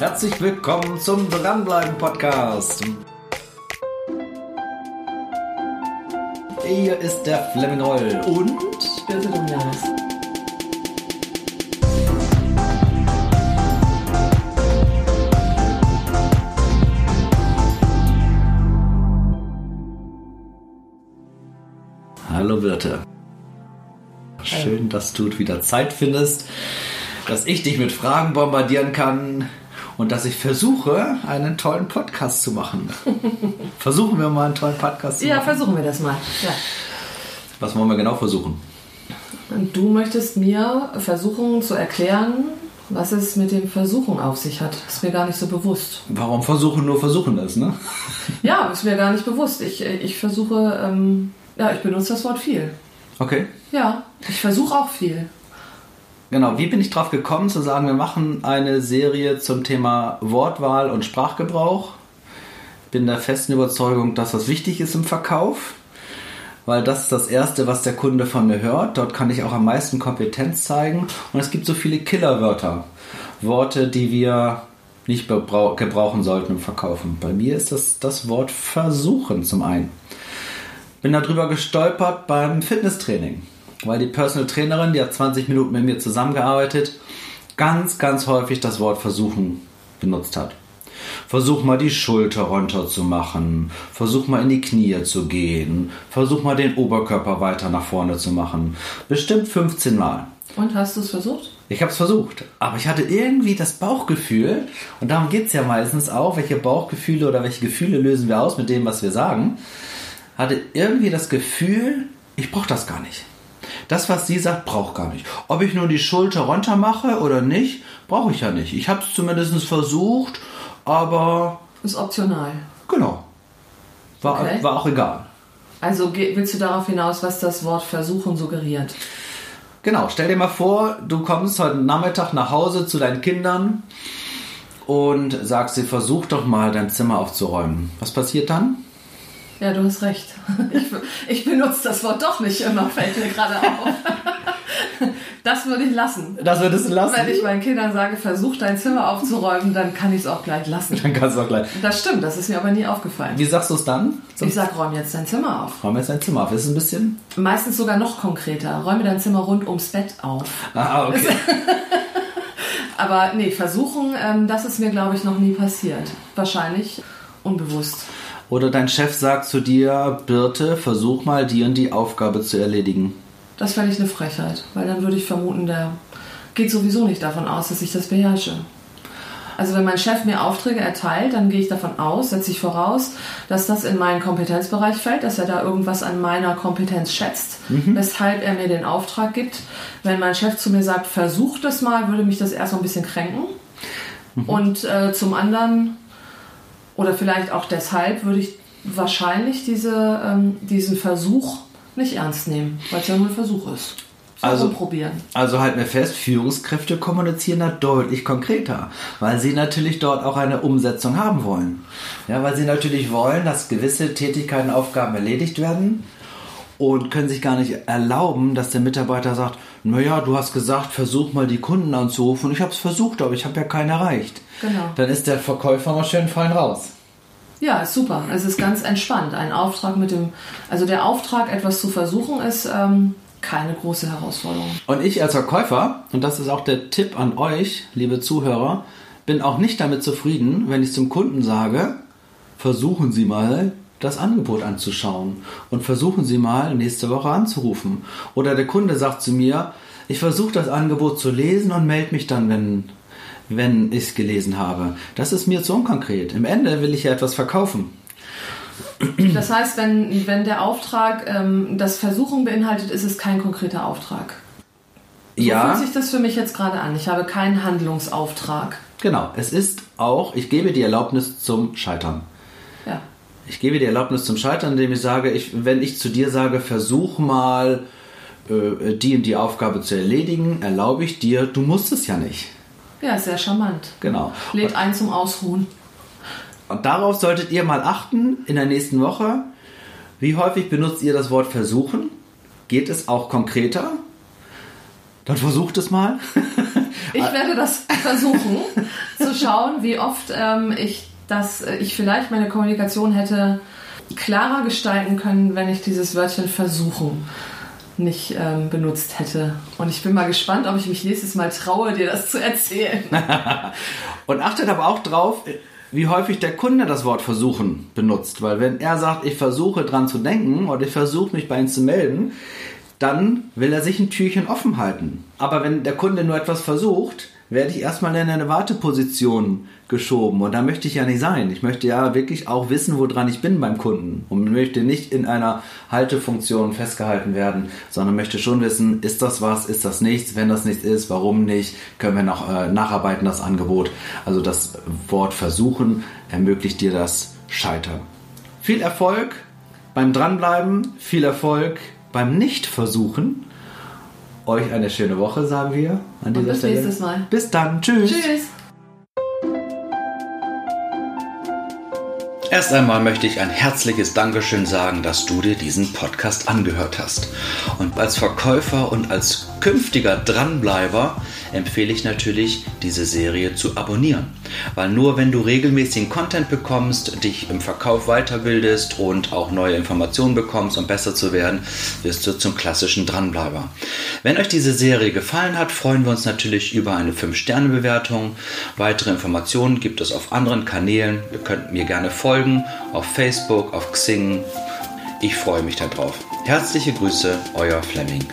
Herzlich willkommen zum Dranbleiben Podcast. Hier ist der Fleming Roll und Birte Domianis. Hallo Birte. Schön, dass du wieder Zeit findest, dass ich dich mit Fragen bombardieren kann und dass ich versuche, einen tollen Podcast zu machen. versuchen wir mal einen tollen Podcast zu Ja, machen. versuchen wir das mal. Ja. Was wollen wir genau versuchen? Du möchtest mir versuchen zu erklären, was es mit dem Versuchen auf sich hat. Ist mir gar nicht so bewusst. Warum versuchen nur versuchen das, ne? Ja, ist mir gar nicht bewusst. Ich, ich versuche, ähm, ja, ich benutze das Wort viel. Okay. Ja, ich versuche auch viel. Genau, wie bin ich drauf gekommen zu sagen, wir machen eine Serie zum Thema Wortwahl und Sprachgebrauch? Bin der festen Überzeugung, dass das wichtig ist im Verkauf, weil das ist das Erste, was der Kunde von mir hört. Dort kann ich auch am meisten Kompetenz zeigen und es gibt so viele Killerwörter. Worte, die wir nicht gebrauchen sollten im Verkaufen. Bei mir ist das das Wort versuchen zum einen. Bin darüber gestolpert beim Fitnesstraining, weil die Personal Trainerin, die hat 20 Minuten mit mir zusammengearbeitet, ganz, ganz häufig das Wort versuchen benutzt hat. Versuch mal die Schulter runter zu machen, versuch mal in die Knie zu gehen, versuch mal den Oberkörper weiter nach vorne zu machen. Bestimmt 15 Mal. Und hast du es versucht? Ich habe es versucht, aber ich hatte irgendwie das Bauchgefühl, und darum geht es ja meistens auch, welche Bauchgefühle oder welche Gefühle lösen wir aus mit dem, was wir sagen, hatte irgendwie das Gefühl, ich brauche das gar nicht. Das, was sie sagt, braucht gar nicht. Ob ich nur die Schulter runter mache oder nicht, brauche ich ja nicht. Ich habe es zumindest versucht, aber Ist optional. genau. War, Okay. war auch egal. Also willst du darauf hinaus, was das Wort versuchen suggeriert? Genau, stell dir mal vor, du kommst heute Nachmittag nach Hause zu deinen Kindern und sagst sie, versuch doch mal dein Zimmer aufzuräumen. Was passiert dann? Ja, du hast recht. Ich, ich benutze das Wort doch nicht immer, fällt mir gerade auf. Das würde ich lassen. Das würdest du lassen. Wenn ich meinen Kindern sage, versuch dein Zimmer aufzuräumen, dann kann ich es auch gleich lassen. Dann kannst du auch gleich. Das stimmt, das ist mir aber nie aufgefallen. Wie sagst du es dann? Ich sag, räum jetzt dein Zimmer auf. Räum jetzt dein Zimmer auf. Ist es ein bisschen? Meistens sogar noch konkreter. Räume dein Zimmer rund ums Bett auf. Ah, okay. Aber nee, versuchen, ähm, das ist mir, glaube ich, noch nie passiert. Wahrscheinlich unbewusst. Oder dein Chef sagt zu dir, Birte, versuch mal die und die Aufgabe zu erledigen. Das fände ich eine Frechheit, weil dann würde ich vermuten, der geht sowieso nicht davon aus, dass ich das beherrsche. Also wenn mein Chef mir Aufträge erteilt, dann gehe ich davon aus, setze ich voraus, dass das in meinen Kompetenzbereich fällt, dass er da irgendwas an meiner Kompetenz schätzt, weshalb er mir den Auftrag gibt. Wenn mein Chef zu mir sagt, versuch das mal, würde mich das erst mal ein bisschen kränken. Und äh, zum anderen, oder vielleicht auch deshalb, würde ich wahrscheinlich diese, ähm, diesen Versuch nicht ernst nehmen, weil es ja nur ein Versuch ist. So Also- probieren. Also halt mir fest, Führungskräfte kommunizieren da deutlich konkreter, weil sie natürlich dort auch eine Umsetzung haben wollen. Ja, weil sie natürlich wollen, dass gewisse Tätigkeiten, Aufgaben erledigt werden und können sich gar nicht erlauben, dass der Mitarbeiter sagt, naja, du hast gesagt, versuch mal die Kunden anzurufen. Ich habe es versucht, aber ich habe ja keinen erreicht. Genau. Dann ist der Verkäufer mal schön fein raus. Ja, ist super. Es ist ganz entspannt. Ein Auftrag mit dem, also der Auftrag, etwas zu versuchen, ist ähm, keine große Herausforderung. Und ich als Verkäufer, und das ist auch der Tipp an euch, liebe Zuhörer, bin auch nicht damit zufrieden, wenn ich zum Kunden sage, versuchen Sie mal das Angebot anzuschauen und versuchen Sie mal nächste Woche anzurufen. Oder der Kunde sagt zu mir, ich versuche das Angebot zu lesen und melde mich dann, wenn, wenn ich es gelesen habe. Das ist mir zu unkonkret. Im Ende will ich ja etwas verkaufen. Das heißt, wenn, wenn der Auftrag ähm, das Versuchen beinhaltet, ist es kein konkreter Auftrag. So ja. fühlt sich das für mich jetzt gerade an. Ich habe keinen Handlungsauftrag. Genau, es ist auch, ich gebe die Erlaubnis zum Scheitern. Ich gebe die Erlaubnis zum Scheitern, indem ich sage, ich, wenn ich zu dir sage, versuch mal äh, die und die Aufgabe zu erledigen, erlaube ich dir, du musst es ja nicht. Ja, sehr charmant. Genau. Lädt ein zum Ausruhen. Und darauf solltet ihr mal achten in der nächsten Woche. Wie häufig benutzt ihr das Wort versuchen? Geht es auch konkreter? Dann versucht es mal. Ich werde das versuchen zu zu schauen, wie oft ähm, ich das, äh, ich vielleicht meine Kommunikation hätte klarer gestalten können, wenn ich dieses Wörtchen versuchen nicht ähm, benutzt hätte. Und ich bin mal gespannt, ob ich mich nächstes Mal traue, dir das zu erzählen. Und achtet aber auch drauf, wie häufig der Kunde das Wort versuchen benutzt. Weil wenn er sagt, ich versuche dran zu denken oder ich versuche mich bei ihm zu melden, dann will er sich ein Türchen offen halten. Aber wenn der Kunde nur etwas versucht, werde ich erstmal in eine Warteposition geschoben. Und da möchte ich ja nicht sein. Ich möchte ja wirklich auch wissen, woran ich bin beim Kunden. Und möchte nicht in einer Haltefunktion festgehalten werden, sondern möchte schon wissen, ist das was, ist das nichts? Wenn das nichts ist, warum nicht? Können wir noch äh, nacharbeiten, das Angebot? Also das Wort versuchen ermöglicht dir das Scheitern. Viel Erfolg beim Dranbleiben, viel Erfolg beim Nicht-Versuchen. Euch eine schöne Woche, sagen wir an dieser bis Stelle. nächstes Mal. Bis dann. Tschüss. Tschüss. Erst einmal möchte ich ein herzliches Dankeschön sagen, dass du dir diesen Podcast angehört hast. Und als Verkäufer und als künftiger Dranbleiber empfehle ich natürlich, diese Serie zu abonnieren. Weil nur wenn du regelmäßigen Content bekommst, dich im Verkauf weiterbildest und auch neue Informationen bekommst, um besser zu werden, wirst du zum klassischen Dranbleiber. Wenn euch diese Serie gefallen hat, freuen wir uns natürlich über eine 5-Sterne-Bewertung. Weitere Informationen gibt es auf anderen Kanälen. Ihr könnt mir gerne folgen, auf Facebook, auf Xing. Ich freue mich darauf. Herzliche Grüße, euer Fleming.